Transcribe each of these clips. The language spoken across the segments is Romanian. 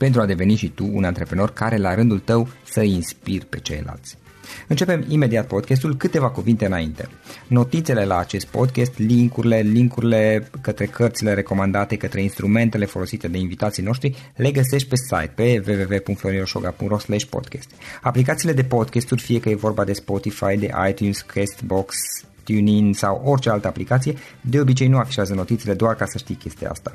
pentru a deveni și tu un antreprenor care la rândul tău să inspiri pe ceilalți. Începem imediat podcastul, câteva cuvinte înainte. Notițele la acest podcast, linkurile, linkurile către cărțile recomandate, către instrumentele folosite de invitații noștri, le găsești pe site pe www.florinosoga.ro podcast. Aplicațiile de podcasturi, fie că e vorba de Spotify, de iTunes, Castbox, TuneIn sau orice altă aplicație, de obicei nu afișează notițele doar ca să știi chestia asta.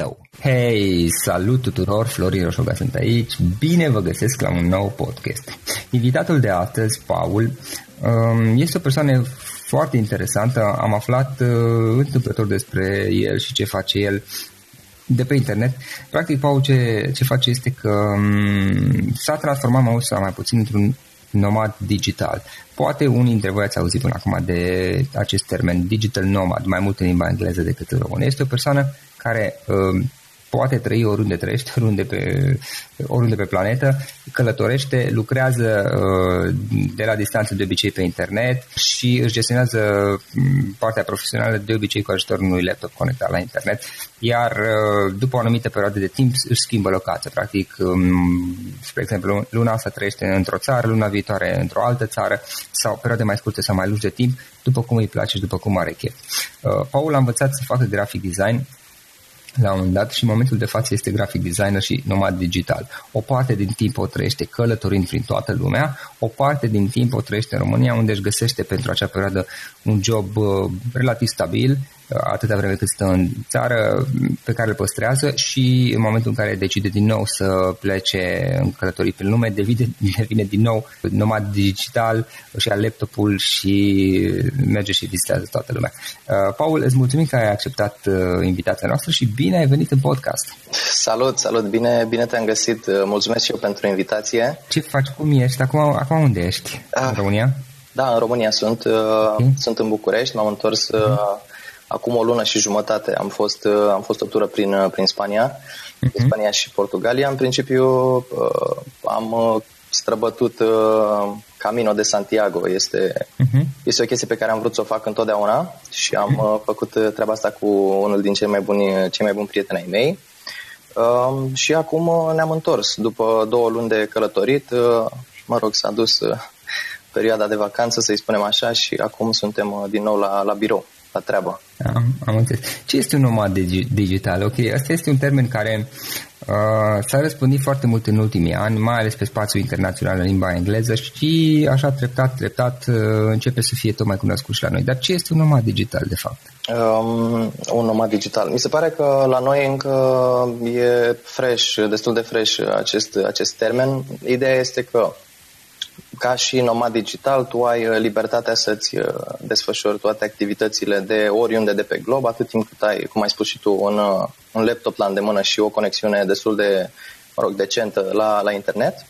tău. Hei, salut tuturor, Florin Roșoga sunt aici, bine vă găsesc la un nou podcast. Invitatul de astăzi, Paul, um, este o persoană foarte interesantă, am aflat uh, întâmplător despre el și ce face el de pe internet. Practic, Paul ce, ce face este că um, s-a transformat mai mult sau mai puțin într-un nomad digital. Poate unii dintre voi ați auzit până acum de acest termen digital nomad, mai mult în limba engleză decât în română. Este o persoană care uh, poate trăi oriunde trăiește, oriunde pe, oriunde pe planetă, călătorește, lucrează uh, de la distanță de obicei pe internet și își gestionează mm, partea profesională de obicei cu ajutorul unui laptop conectat la internet, iar uh, după o anumită perioadă de timp își schimbă locația. Practic, um, spre exemplu, luna asta trăiește într-o țară, luna viitoare într-o altă țară sau perioade mai scurte sau mai lungi de timp, după cum îi place și după cum are chef. Uh, Paul a învățat să facă graphic design la un moment dat și în momentul de față este grafic designer și nomad digital. O parte din timp o trăiește călătorind prin toată lumea, o parte din timp o trăiește în România unde își găsește pentru acea perioadă un job uh, relativ stabil atâta vreme cât stă în țară, pe care îl păstrează și în momentul în care decide din nou să plece în călătorii prin lume, devine, devine din nou nomad digital și ia laptopul și merge și vizitează toată lumea. Uh, Paul, îți mulțumim că ai acceptat uh, invitația noastră și bine ai venit în podcast. Salut, salut, bine, bine te-am găsit. Uh, mulțumesc și eu pentru invitație. Ce faci, cum ești? Acum, acum unde ești? Ah. În România? Da, în România sunt. Okay. Sunt în București, m-am întors uh-huh acum o lună și jumătate am fost, uh, am fost o tură prin, uh, prin Spania, uh-huh. Spania și Portugalia. În principiu uh, am străbătut Camino de Santiago. Este, uh-huh. este o chestie pe care am vrut să o fac întotdeauna și am uh-huh. făcut treaba asta cu unul din cei mai buni, cei mai buni prieteni ai mei. Uh, și acum ne-am întors. După două luni de călătorit, uh, mă rog, s-a dus perioada de vacanță, să-i spunem așa, și acum suntem uh, din nou la, la birou, la treabă. Am, am înțeles. Ce este un nomad digital? Ok, asta este un termen care uh, s-a răspândit foarte mult în ultimii ani, mai ales pe spațiul internațional în limba engleză și așa treptat, treptat uh, începe să fie tot mai cunoscut și la noi. Dar ce este un nomad digital, de fapt? Um, un nomad digital. Mi se pare că la noi încă e fresh, destul de fresh acest, acest termen. Ideea este că ca și nomad digital, tu ai uh, libertatea să-ți uh, desfășori toate activitățile de oriunde de pe glob, atât timp cât ai, cum ai spus și tu, un, uh, un laptop la îndemână și o conexiune destul de, mă rog, decentă la, la internet.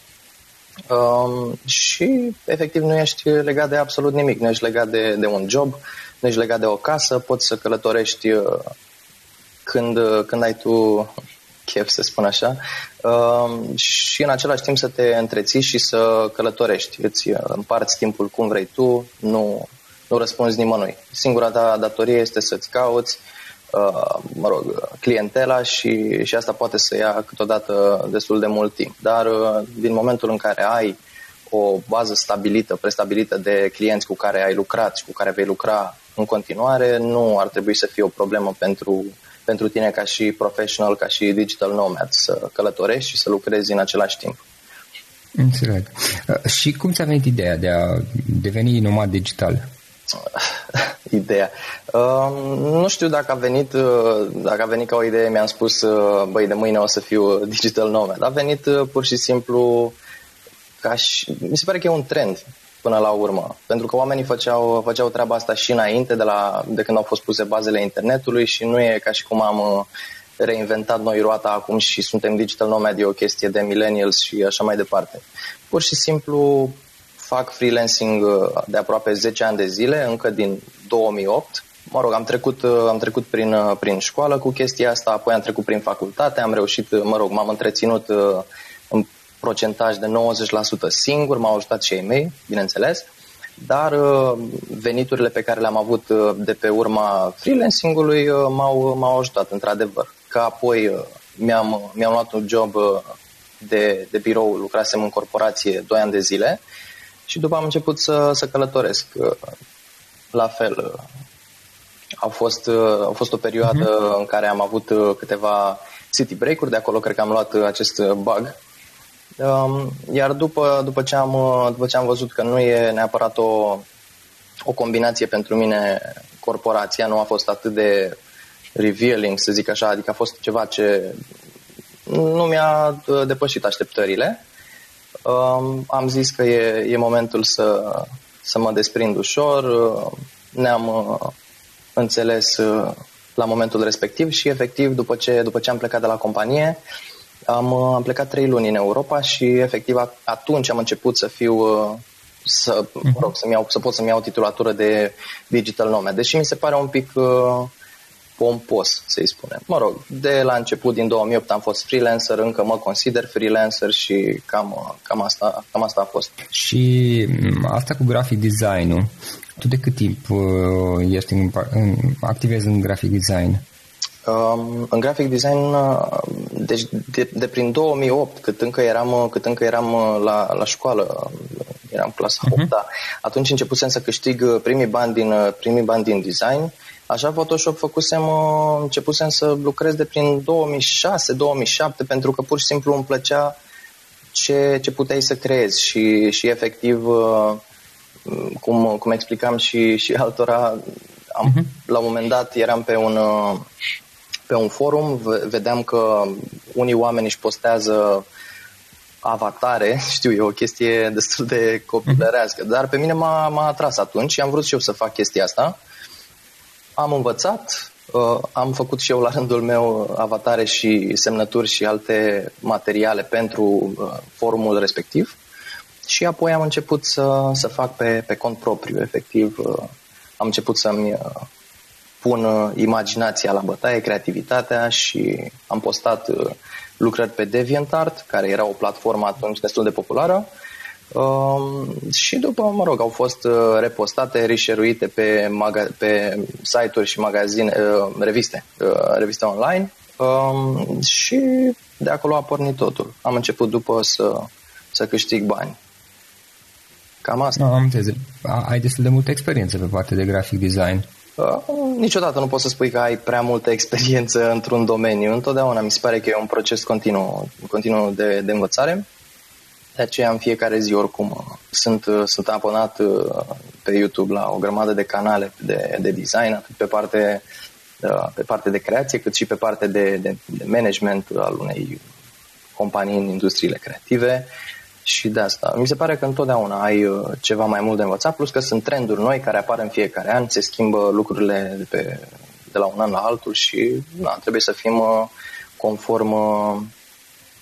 Um, și, efectiv, nu ești legat de absolut nimic. Nu ești legat de, de un job, nu ești legat de o casă, poți să călătorești când, când ai tu chef, să spun așa, uh, și în același timp să te întreții și să călătorești. Îți uh, împarți timpul cum vrei tu, nu, nu răspunzi nimănui. Singura ta datorie este să-ți cauți uh, mă rog, clientela și, și asta poate să ia câteodată destul de mult timp. Dar uh, din momentul în care ai o bază stabilită, prestabilită de clienți cu care ai lucrat și cu care vei lucra în continuare, nu ar trebui să fie o problemă pentru pentru tine ca și professional, ca și digital nomad, să călătorești și să lucrezi în același timp. Înțeleg. Uh, și cum ți-a venit ideea de a deveni nomad digital? ideea. Uh, nu știu dacă a venit uh, dacă a venit ca o idee, mi-am spus uh, băi, de mâine o să fiu digital nomad. A venit uh, pur și simplu ca și, mi se pare că e un trend până la urmă. Pentru că oamenii făceau, făceau treaba asta și înainte de, la, de când au fost puse bazele internetului și nu e ca și cum am uh, reinventat noi roata acum și suntem digital nomad, e o chestie de millennials și așa mai departe. Pur și simplu fac freelancing uh, de aproape 10 ani de zile, încă din 2008. Mă rog, am trecut, uh, am trecut prin, prin școală cu chestia asta, apoi am trecut prin facultate, am reușit, mă rog, m-am întreținut în procentaj de 90% singur, m-au ajutat și ei mei, bineînțeles, dar uh, veniturile pe care le-am avut uh, de pe urma freelancing-ului uh, m-au, m-au ajutat, într-adevăr. Că apoi mi-am, mi-am luat un job de, de birou, lucrasem în corporație 2 ani de zile și după am început să, să călătoresc. La fel, a fost, a fost o perioadă uh-huh. în care am avut câteva city break-uri, de acolo cred că am luat acest bug Um, iar după, după, ce am, după ce am văzut că nu e neapărat o, o combinație pentru mine, corporația nu a fost atât de revealing, să zic așa, adică a fost ceva ce nu mi-a depășit așteptările. Um, am zis că e, e momentul să, să mă desprind ușor, ne-am uh, înțeles uh, la momentul respectiv și efectiv după ce, după ce am plecat de la companie, am, uh, am plecat trei luni în Europa și efectiv atunci am început să fiu uh, să, mă mhm. rog, să, iau, să pot să-mi iau titulatură de digital nomad, deși mi se pare un pic uh, pompos, să-i spunem. Mă rog, de la început, din 2008, am fost freelancer, încă mă consider freelancer și cam, uh, cam, asta, cam asta a fost. Și mm, asta cu grafic design-ul, tu de cât timp uh, ești în, în, activezi în graphic design? Um, în graphic design, uh, deci de, de prin 2008, cât încă eram, uh, cât încă eram uh, la, la școală, eram clasa uh-huh. 8 da, atunci începusem să câștig primii bani din, primii bani din design. Așa Photoshop făcusem, începusem să lucrez de prin 2006-2007 pentru că pur și simplu îmi plăcea ce, ce puteai să creezi și, și efectiv, cum, cum explicam și, și altora, am, uh-huh. la un moment dat eram pe un, pe un forum vedeam că unii oameni își postează avatare, știu, e o chestie destul de copilărească, dar pe mine m-a, m-a atras atunci și am vrut și eu să fac chestia asta. Am învățat, uh, am făcut și eu la rândul meu avatare și semnături și alte materiale pentru uh, forumul respectiv și apoi am început să, să fac pe, pe cont propriu, efectiv. Uh, am început să-mi pun uh, imaginația la bătaie, creativitatea și am postat uh, lucrări pe DeviantArt, care era o platformă atunci destul de populară. Um, și după, mă rog, au fost uh, repostate, rișeruite pe, maga- pe site-uri și magazine, uh, reviste, uh, reviste online um, și de acolo a pornit totul. Am început după să, să câștig bani. Cam asta. No, am înțeles. Ai destul de multă experiență pe partea de graphic design. Uh, niciodată nu poți să spui că ai prea multă experiență într-un domeniu. Întotdeauna mi se pare că e un proces continuu, continuu de, de învățare. De aceea în fiecare zi oricum uh, sunt, uh, sunt abonat uh, pe YouTube la o grămadă de canale de, de design, atât pe parte, pe parte de creație, cât și pe parte de, de, de management al unei companii în industriile creative și de asta. Mi se pare că întotdeauna ai ceva mai mult de învățat, plus că sunt trenduri noi care apar în fiecare an, se schimbă lucrurile de, pe, de la un an la altul și na, trebuie să fim conform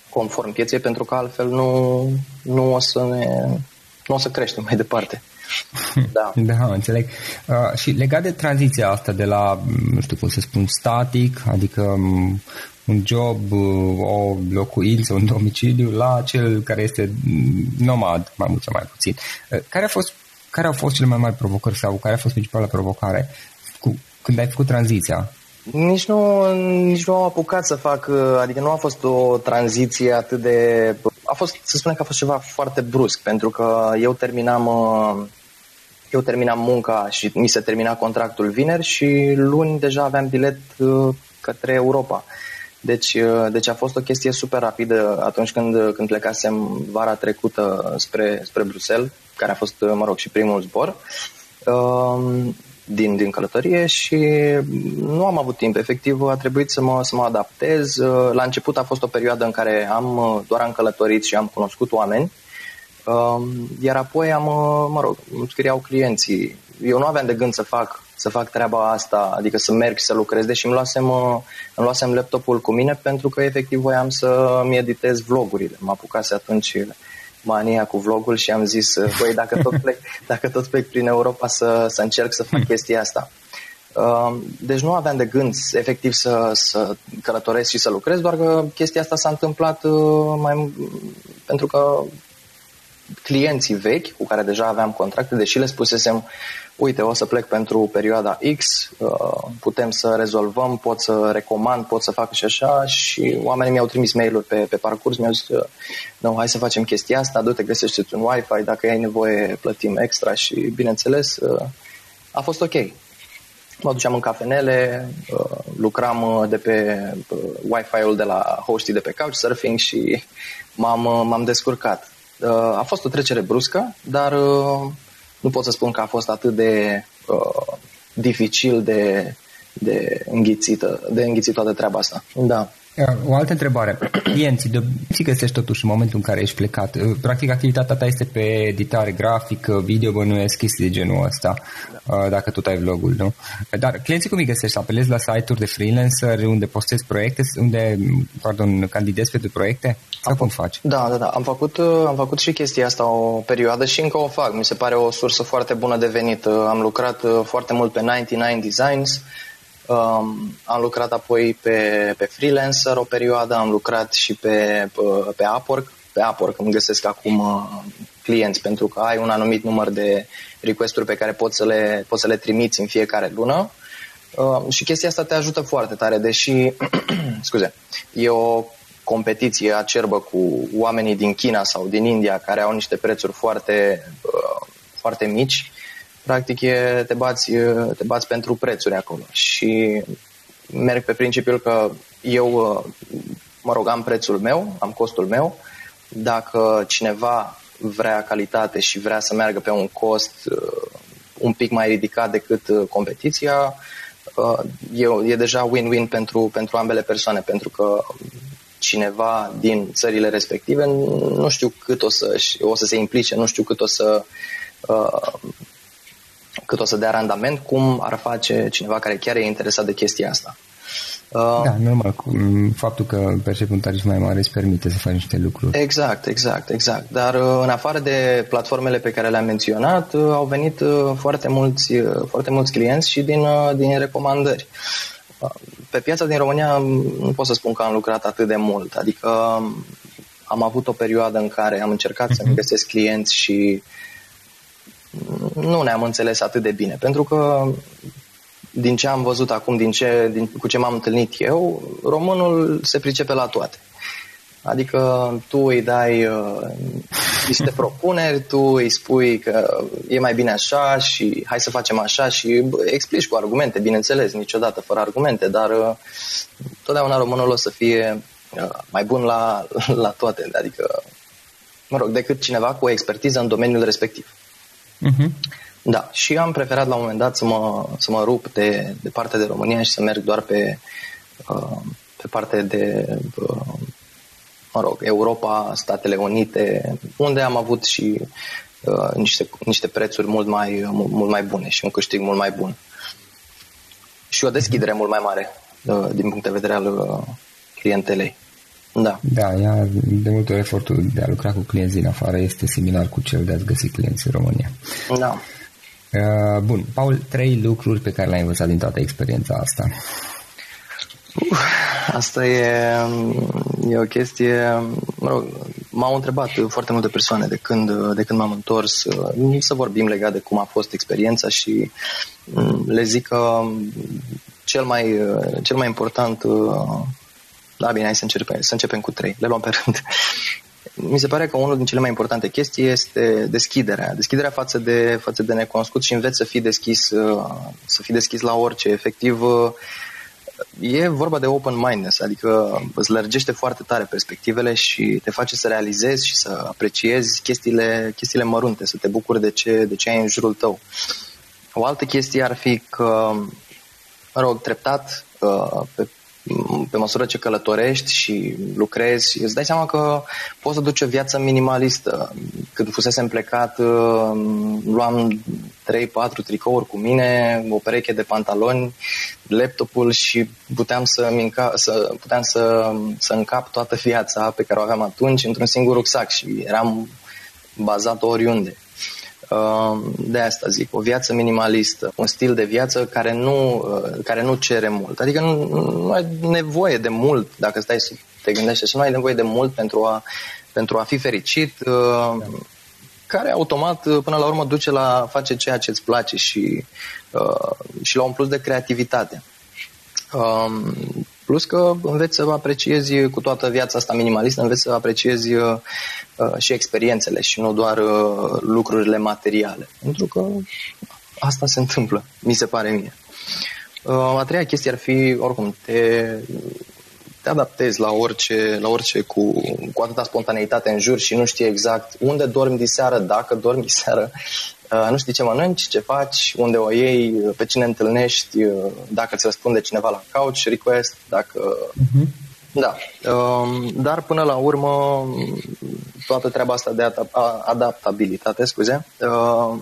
conform pieței, pentru că altfel nu, nu o să ne nu o să creștem mai departe. Da, da înțeleg. Uh, și legat de tranziția asta de la, nu știu cum să spun, static, adică um, un job, uh, o locuință, un domiciliu, la cel care este nomad, mai mult sau mai puțin. Uh, care, a fost, care au fost cele mai mari provocări sau care a fost principala provocare cu, când ai făcut tranziția? Nici nu, nici nu am apucat să fac, adică nu a fost o tranziție atât de... A fost, să spunem că a fost ceva foarte brusc, pentru că eu terminam, eu terminam munca și mi se termina contractul vineri și luni deja aveam bilet uh, către Europa. Deci, uh, deci a fost o chestie super rapidă atunci când, când plecasem vara trecută spre, spre Bruxelles, care a fost, mă rog, și primul zbor. Uh, din, din călătorie și nu am avut timp. Efectiv, a trebuit să mă, să mă adaptez. La început a fost o perioadă în care am doar am călătorit și am cunoscut oameni, um, iar apoi am, mă rog, îmi scriau clienții. Eu nu aveam de gând să fac să fac treaba asta, adică să merg și să lucrez, deși îmi luasem, îmi luasem laptopul cu mine pentru că efectiv voiam să-mi editez vlogurile. Mă apucase atunci mania cu vlogul și am zis, băi, dacă tot plec, dacă tot plec prin Europa să, să încerc să fac chestia asta. Um, deci nu aveam de gând efectiv să, să călătoresc și să lucrez, doar că chestia asta s-a întâmplat uh, mai pentru că clienții vechi cu care deja aveam contracte, deși le spusesem uite, o să plec pentru perioada X, uh, putem să rezolvăm, pot să recomand, pot să fac și așa și oamenii mi-au trimis mail-uri pe, pe parcurs, mi-au zis că nu, hai să facem chestia asta, du-te, găsește un Wi-Fi, dacă ai nevoie plătim extra și bineînțeles uh, a fost ok. Mă duceam în cafenele, uh, lucram de pe Wi-Fi-ul de la hostii de pe Couchsurfing și m-am, m-am descurcat. A fost o trecere bruscă, dar nu pot să spun că a fost atât de uh, dificil de, de, înghițită, de înghițit toată treaba asta. Da. O altă întrebare. Clienții de ce găsești totuși în momentul în care ești plecat? Uh, practic activitatea ta este pe editare grafică, video, bănuiesc chestii de genul ăsta, da. dacă tot ai vlogul, nu? Dar clienții cum îi găsești? Apelezi la site-uri de freelancer unde postezi proiecte, unde, pardon, candidezi pentru proiecte? Sau cum faci? Da, da, da. Am făcut, uh, am făcut și chestia asta o perioadă și încă o fac. Mi se pare o sursă foarte bună de venit. Am lucrat foarte mult pe 99 Designs, Um, am lucrat apoi pe, pe freelancer o perioadă, am lucrat și pe, pe, pe Upwork. Pe Upwork îmi găsesc acum uh, clienți pentru că ai un anumit număr de requesturi pe care poți să le, poți să le trimiți în fiecare lună. Uh, și chestia asta te ajută foarte tare, deși, scuze, e o competiție acerbă cu oamenii din China sau din India care au niște prețuri foarte, uh, foarte mici practic e, te, bați, te bați pentru prețuri acolo. Și merg pe principiul că eu, mă rog, am prețul meu, am costul meu, dacă cineva vrea calitate și vrea să meargă pe un cost un pic mai ridicat decât competiția, e, e deja win-win pentru, pentru ambele persoane, pentru că cineva din țările respective nu știu cât o să, o să se implice, nu știu cât o să cât o să dea randament, cum ar face cineva care chiar e interesat de chestia asta. Uh, da, normal. Faptul că percepi un tarif mai mare îți permite să faci niște lucruri. Exact, exact, exact. Dar uh, în afară de platformele pe care le-am menționat, uh, au venit foarte mulți, foarte mulți clienți și din, din recomandări. Pe piața din România nu pot să spun că am lucrat atât de mult. Adică um, am avut o perioadă în care am încercat uh-huh. să-mi mhm. găsesc clienți și uh, nu ne-am înțeles atât de bine, pentru că din ce am văzut acum, din ce, din, cu ce m-am întâlnit eu, românul se pricepe la toate. Adică tu îi dai uh, niște propuneri, tu îi spui că e mai bine așa și hai să facem așa și explici cu argumente, bineînțeles, niciodată fără argumente, dar uh, totdeauna românul o să fie uh, mai bun la, la toate, adică, mă rog, decât cineva cu o expertiză în domeniul respectiv. Uh-huh. Da, și am preferat la un moment dat să mă, să mă rup de, de partea de România și să merg doar pe, uh, pe partea de uh, mă rog, Europa, Statele Unite, unde am avut și uh, niște, niște prețuri mult mai, mult mai bune și un câștig mult mai bun. Și o deschidere mult mai mare uh, din punct de vedere al uh, clientelei. Da. Da, ea, de multe ori efortul de a lucra cu clienți din afară este similar cu cel de a găsi clienți în România. Da. Uh, bun, Paul, trei lucruri pe care le-ai învățat din toată experiența asta. Uh, asta e, e o chestie, mă rog, m-au întrebat foarte multe persoane de când, de când m-am întors să vorbim legat de cum a fost experiența și mm, le zic că cel mai, cel mai important, da bine, hai să începem, să începem cu trei, le luăm pe rând. Mi se pare că unul din cele mai importante chestii este deschiderea. Deschiderea față de, față de necunoscut și înveți să fii deschis, să fii deschis la orice. Efectiv, e vorba de open mindedness, adică îți lărgește foarte tare perspectivele și te face să realizezi și să apreciezi chestiile, chestiile mărunte, să te bucuri de ce, de ce ai în jurul tău. O altă chestie ar fi că, mă rog, treptat, uh, pe pe măsură ce călătorești și lucrezi, îți dai seama că poți să duci o viață minimalistă. Când fusesem plecat, uh, luam 3-4 tricouri cu mine, o pereche de pantaloni, laptopul și puteam să, minca, să, puteam să, să încap toată viața pe care o aveam atunci într-un singur rucsac și eram bazat oriunde. Ehm, de asta zic, o viață minimalistă, un stil de viață care nu, eh, care nu cere mult. Adică nu, nu ai nevoie de mult, dacă stai să te gândești și nu ai nevoie de mult pentru a, pentru a fi fericit, da. care automat eh, până la urmă duce la face ceea ce îți place și, și la un plus de creativitate. Ehm, Plus că înveți să apreciezi cu toată viața asta minimalistă, înveți să apreciezi uh, uh, și experiențele și nu doar uh, lucrurile materiale. Pentru că asta se întâmplă, mi se pare mie. Uh, a treia chestie ar fi, oricum, te, te adaptezi la orice, la orice cu, cu atâta spontaneitate în jur și nu știi exact unde dormi diseară, dacă dormi diseară, Uh, nu știi ce mănânci, ce faci, unde o iei, pe cine întâlnești, uh, dacă îți răspunde cineva la couch request, dacă... Uh-huh. Da. Um, dar până la urmă, toată treaba asta de adaptabilitate, scuze, uh,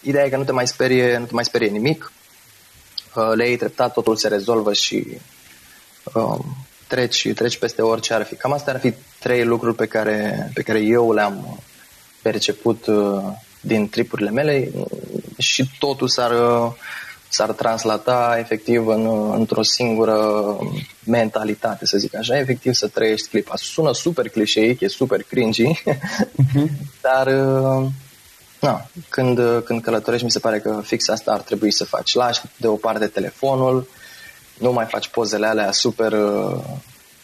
ideea e că nu te mai sperie, nu te mai sperie nimic, le iei treptat, totul se rezolvă și um, treci, treci peste orice ar fi. Cam astea ar fi trei lucruri pe care, pe care eu le-am perceput din tripurile mele și totul s-ar, s-ar translata efectiv în, într-o singură mentalitate, să zic așa, efectiv să trăiești clipa. Sună super clișeic, e super cringy, uh-huh. dar na, când, când călătorești mi se pare că fix asta ar trebui să faci. Lași de o parte telefonul, nu mai faci pozele alea super uh,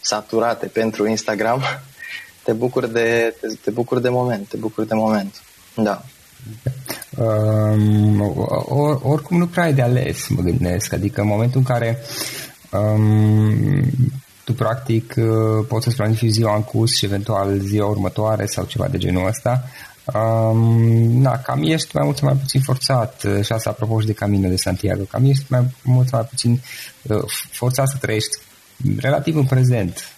saturate pentru Instagram, te bucuri de, te, te bucuri de moment, te bucuri de moment. Da. Um, or, oricum nu prea ai de ales, mă gândesc. Adică în momentul în care um, tu practic uh, poți să-ți planifici ziua în curs și eventual ziua următoare sau ceva de genul ăsta, Um, na, cam ești mai mult sau mai puțin forțat și asta apropo și de Camino de Santiago, cam ești mai mult sau mai puțin uh, forțat să trăiești relativ în prezent.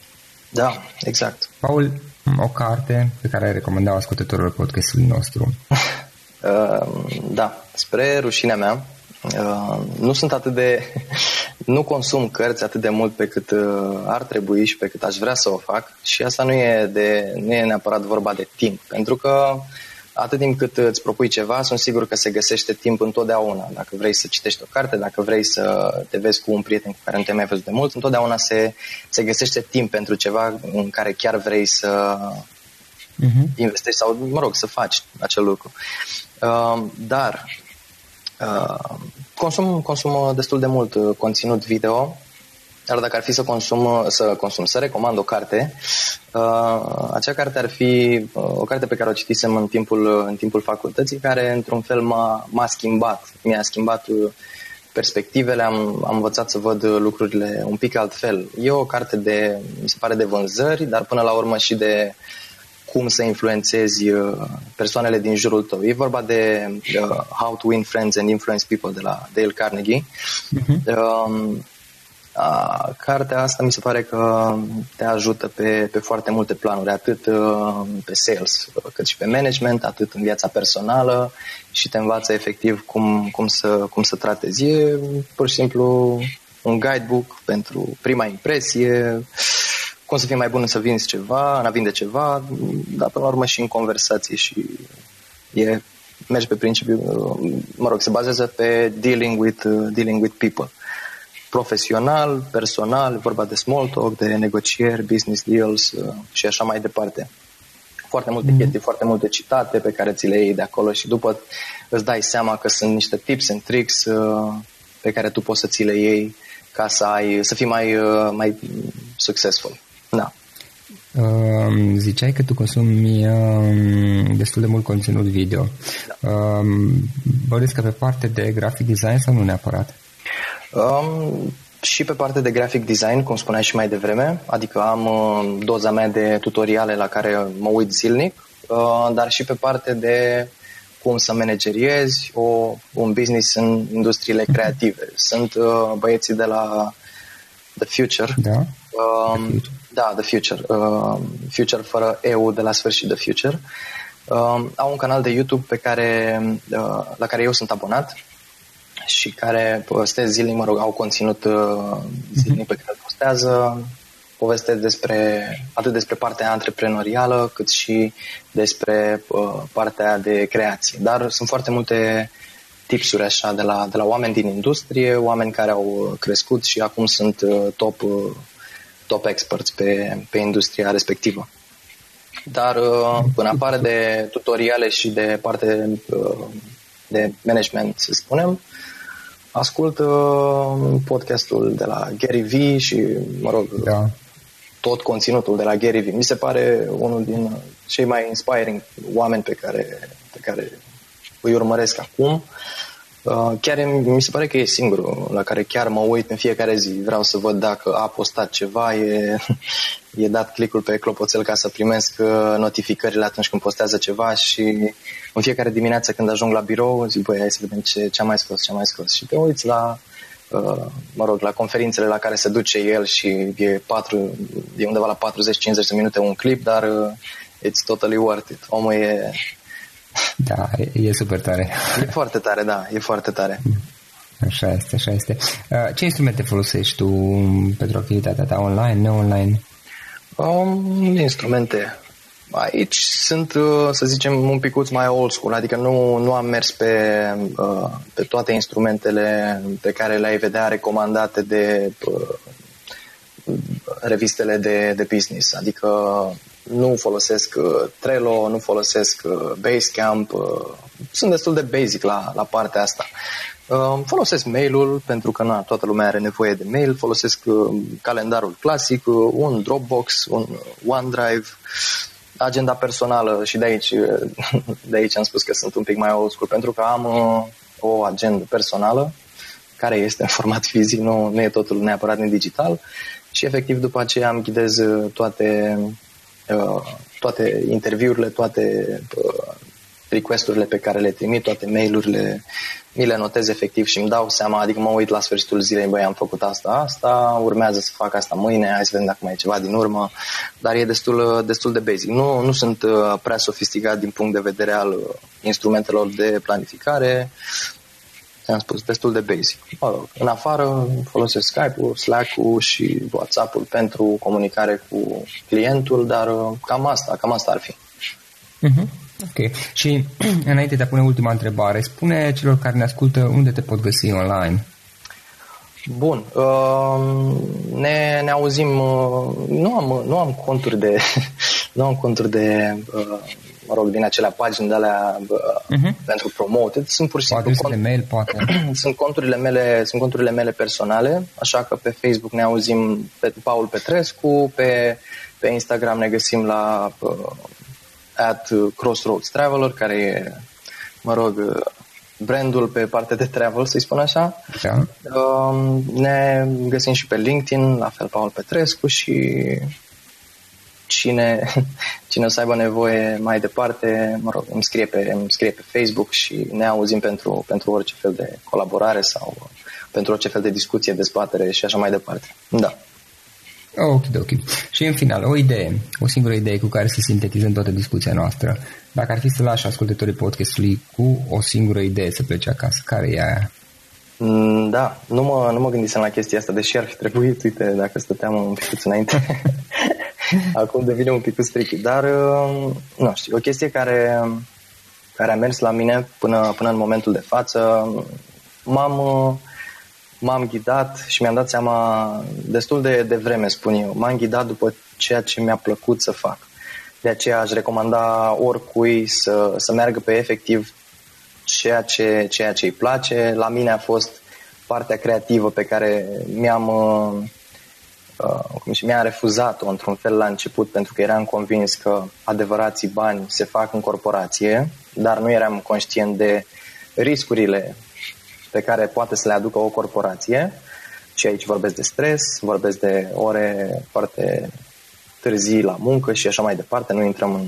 Da, exact. Paul, o carte pe care ai recomandat ascultătorilor podcastului nostru. Uh, da, spre rușinea mea, uh, nu sunt atât de... nu consum cărți atât de mult pe cât uh, ar trebui și pe cât aș vrea să o fac și asta nu e, de, nu e neapărat vorba de timp, pentru că atât timp cât îți propui ceva, sunt sigur că se găsește timp întotdeauna. Dacă vrei să citești o carte, dacă vrei să te vezi cu un prieten cu care nu te-ai mai văzut de mult, întotdeauna se, se găsește timp pentru ceva în care chiar vrei să uh-huh. investești sau, mă rog, să faci acel lucru. Uh, dar uh, consum, consum destul de mult uh, conținut video Dar dacă ar fi să consum, să consum, să recomand o carte, uh, acea carte ar fi uh, o carte pe care o citisem în timpul, în timpul facultății, care într-un fel m-a, m-a schimbat. Mi-a schimbat uh, perspectivele, am, am învățat să văd lucrurile un pic altfel. E o carte de, mi se pare, de vânzări, dar până la urmă și de cum să influențezi uh, persoanele din jurul tău. E vorba de uh, How to Win Friends and Influence People de la Dale Carnegie. Uh-huh. Uh, a, cartea asta mi se pare că te ajută pe, pe foarte multe planuri, atât uh, pe sales, cât și pe management, atât în viața personală și te învață efectiv cum, cum, să, cum să tratezi. E pur și simplu un guidebook pentru prima impresie, cum să fii mai bun să vinzi ceva, în a vinde ceva, dar până la urmă și în conversații și e, merge pe principiu, mă rog, se bazează pe dealing with, uh, dealing with people profesional, personal, vorba de small talk, de negocieri, business deals uh, și așa mai departe. Foarte multe mm-hmm. chestii, foarte multe citate pe care ți le iei de acolo și după îți dai seama că sunt niște tips and tricks uh, pe care tu poți să ți le iei ca să ai, să fii mai, uh, mai successful. Da. Uh, ziceai că tu consumi uh, destul de mult conținut video. Da. Uh, Bănuiesc că pe parte de graphic design sau nu neapărat? Um, și pe partea de graphic design, cum spuneai și mai devreme, adică am uh, doza mea de tutoriale la care mă uit zilnic, uh, dar și pe partea de cum să manageriezi o, un business în industriile mhm. creative. Sunt uh, băieții de la The Future. Da. Uh, da, The Future. Uh, Future fără EU de la sfârșit The Future. Uh, au un canal de YouTube pe care, uh, la care eu sunt abonat și care postez zilnic, mă rog, au conținut uh, zilnic pe care îl postează, povestesc despre, atât despre partea antreprenorială, cât și despre uh, partea de creație. Dar sunt foarte multe tipsuri așa de la, de la oameni din industrie, oameni care au crescut și acum sunt uh, top, uh, top experts pe, pe industria respectivă. Dar uh, în afară de tutoriale și de parte uh, de management, să spunem, ascult uh, podcastul de la Gary V și, mă rog, da. tot conținutul de la Gary V. Mi se pare unul din cei mai inspiring oameni pe care, pe care îi urmăresc acum. Uh, chiar mi se pare că e singurul la care chiar mă uit în fiecare zi. Vreau să văd dacă a postat ceva, e, e dat clicul pe clopoțel ca să primesc uh, notificările atunci când postează ceva și în fiecare dimineață când ajung la birou zic, băi, hai să vedem ce, ce a mai scos, ce a mai scos. Și te uiți la, uh, mă rog, la conferințele la care se duce el și e, patru, e undeva la 40-50 de minute un clip, dar it's totally worth it. Omul e da, e super tare. E foarte tare, da, e foarte tare. Așa este, așa este. Uh, ce instrumente folosești tu pentru activitatea ta online, ne-online? Um, instrumente. Aici sunt, uh, să zicem, un picuț mai old school, adică nu, nu am mers pe, uh, pe toate instrumentele pe care le-ai vedea recomandate de revistele de, de business. Adică nu folosesc uh, Trello, nu folosesc uh, Basecamp, uh, sunt destul de basic la, la partea asta. Folosesc mail-ul pentru că na, toată lumea are nevoie de mail, folosesc calendarul clasic, un Dropbox, un OneDrive, agenda personală și de aici, de aici am spus că sunt un pic mai old school pentru că am o agenda personală care este în format fizic, nu, nu e totul neapărat în digital și efectiv după aceea am ghidez toate Uh, toate interviurile, toate uh, requesturile pe care le trimit, toate mail-urile, mi le notez efectiv și îmi dau seama, adică mă uit la sfârșitul zilei, băi, am făcut asta, asta, urmează să fac asta mâine, hai să vedem dacă mai e ceva din urmă, dar e destul, destul de basic. Nu, nu sunt uh, prea sofisticat din punct de vedere al instrumentelor de planificare, ți-am spus, destul de basic. Mă rog, în afară folosesc Skype-ul, Slack-ul și WhatsApp-ul pentru comunicare cu clientul, dar uh, cam asta, cam asta ar fi. Uh-huh. Ok. Și înainte de a pune ultima întrebare, spune celor care ne ascultă unde te pot găsi online. Bun. Uh, ne, ne auzim. Uh, nu, am, nu am conturi de nu am conturi de mă rog, din acelea pagini de alea uh-huh. pentru promoted, sunt pur și simplu cont... de mail, poate. sunt conturile mele, sunt conturile mele personale, așa că pe Facebook ne auzim pe Paul Petrescu, pe, pe Instagram ne găsim la uh, at Crossroads Traveler, care e, mă rog, uh, brandul pe partea de travel, să-i spun așa. Da. Uh, ne găsim și pe LinkedIn, la fel Paul Petrescu și cine, cine o să aibă nevoie mai departe, mă rog, îmi scrie pe, îmi scrie pe Facebook și ne auzim pentru, pentru orice fel de colaborare sau pentru orice fel de discuție, dezbatere și așa mai departe. Da. Ok, ok. Și în final, o idee, o singură idee cu care să sintetizăm toată discuția noastră. Dacă ar fi să lași ascultătorii podcastului cu o singură idee să plece acasă, care e aia? Mm, da, nu mă, nu mă gândisem la chestia asta, deși ar fi trebuit, uite, dacă stăteam un pic înainte, acum devine un pic strict. Dar, uh, nu știu, o chestie care, care a mers la mine până, până în momentul de față, m-am, uh, m-am ghidat și mi-am dat seama destul de, de vreme, spun eu. M-am ghidat după ceea ce mi-a plăcut să fac. De aceea aș recomanda oricui să, să meargă pe efectiv ceea ce, ceea ce îi place. La mine a fost partea creativă pe care mi-am uh, uh, și mi-am refuzat-o într-un fel la început pentru că eram convins că adevărații bani se fac în corporație, dar nu eram conștient de riscurile pe care poate să le aducă o corporație. Și aici vorbesc de stres, vorbesc de ore foarte târzii la muncă și așa mai departe, nu intrăm în,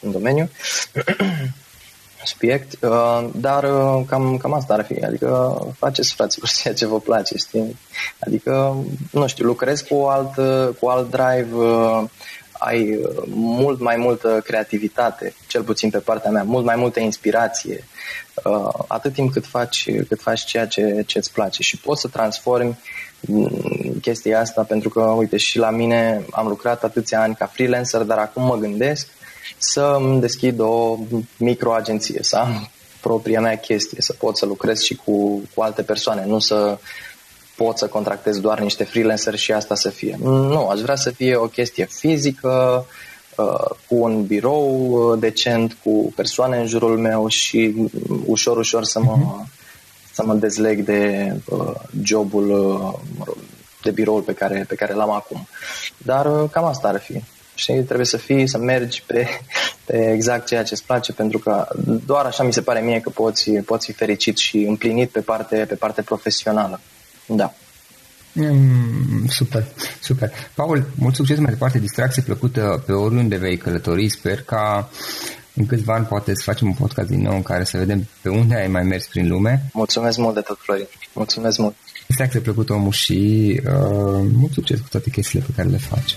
în domeniu subiect, uh, dar uh, cam, cam asta ar fi, adică faceți fraților ceea ce vă place, știi? Adică, nu știu, lucrezi cu alt, cu alt drive, uh, ai mult mai multă creativitate, cel puțin pe partea mea, mult mai multă inspirație, atât timp cât faci, cât faci ceea ce, ce îți place și poți să transformi mm, chestia asta pentru că, uite, și la mine am lucrat atâția ani ca freelancer, dar acum mă gândesc să îmi deschid o microagenție, să am propria mea chestie, să pot să lucrez și cu, cu alte persoane, nu să pot să contractez doar niște freelanceri și asta să fie. Nu, aș vrea să fie o chestie fizică, uh, cu un birou uh, decent, cu persoane în jurul meu și ușor, ușor să mă, mhm. să mă dezleg de uh, jobul, mă rog, de biroul pe care, pe care l-am acum. Dar cam asta ar fi. Știi, trebuie să fii, să mergi pe, pe exact ceea ce îți place, pentru că doar așa mi se pare mie că poți, poți fi fericit și împlinit pe parte, pe parte profesională. Da. Mm, super, super. Paul, mult succes mai departe, distracție plăcută pe oriunde vei călători. Sper ca în câțiva ani poate să facem un podcast din nou în care să vedem pe unde ai mai mers prin lume. Mulțumesc mult de tot, Florin. Mulțumesc mult. Distracție plăcută omul și uh, mult succes cu toate chestiile pe care le faci.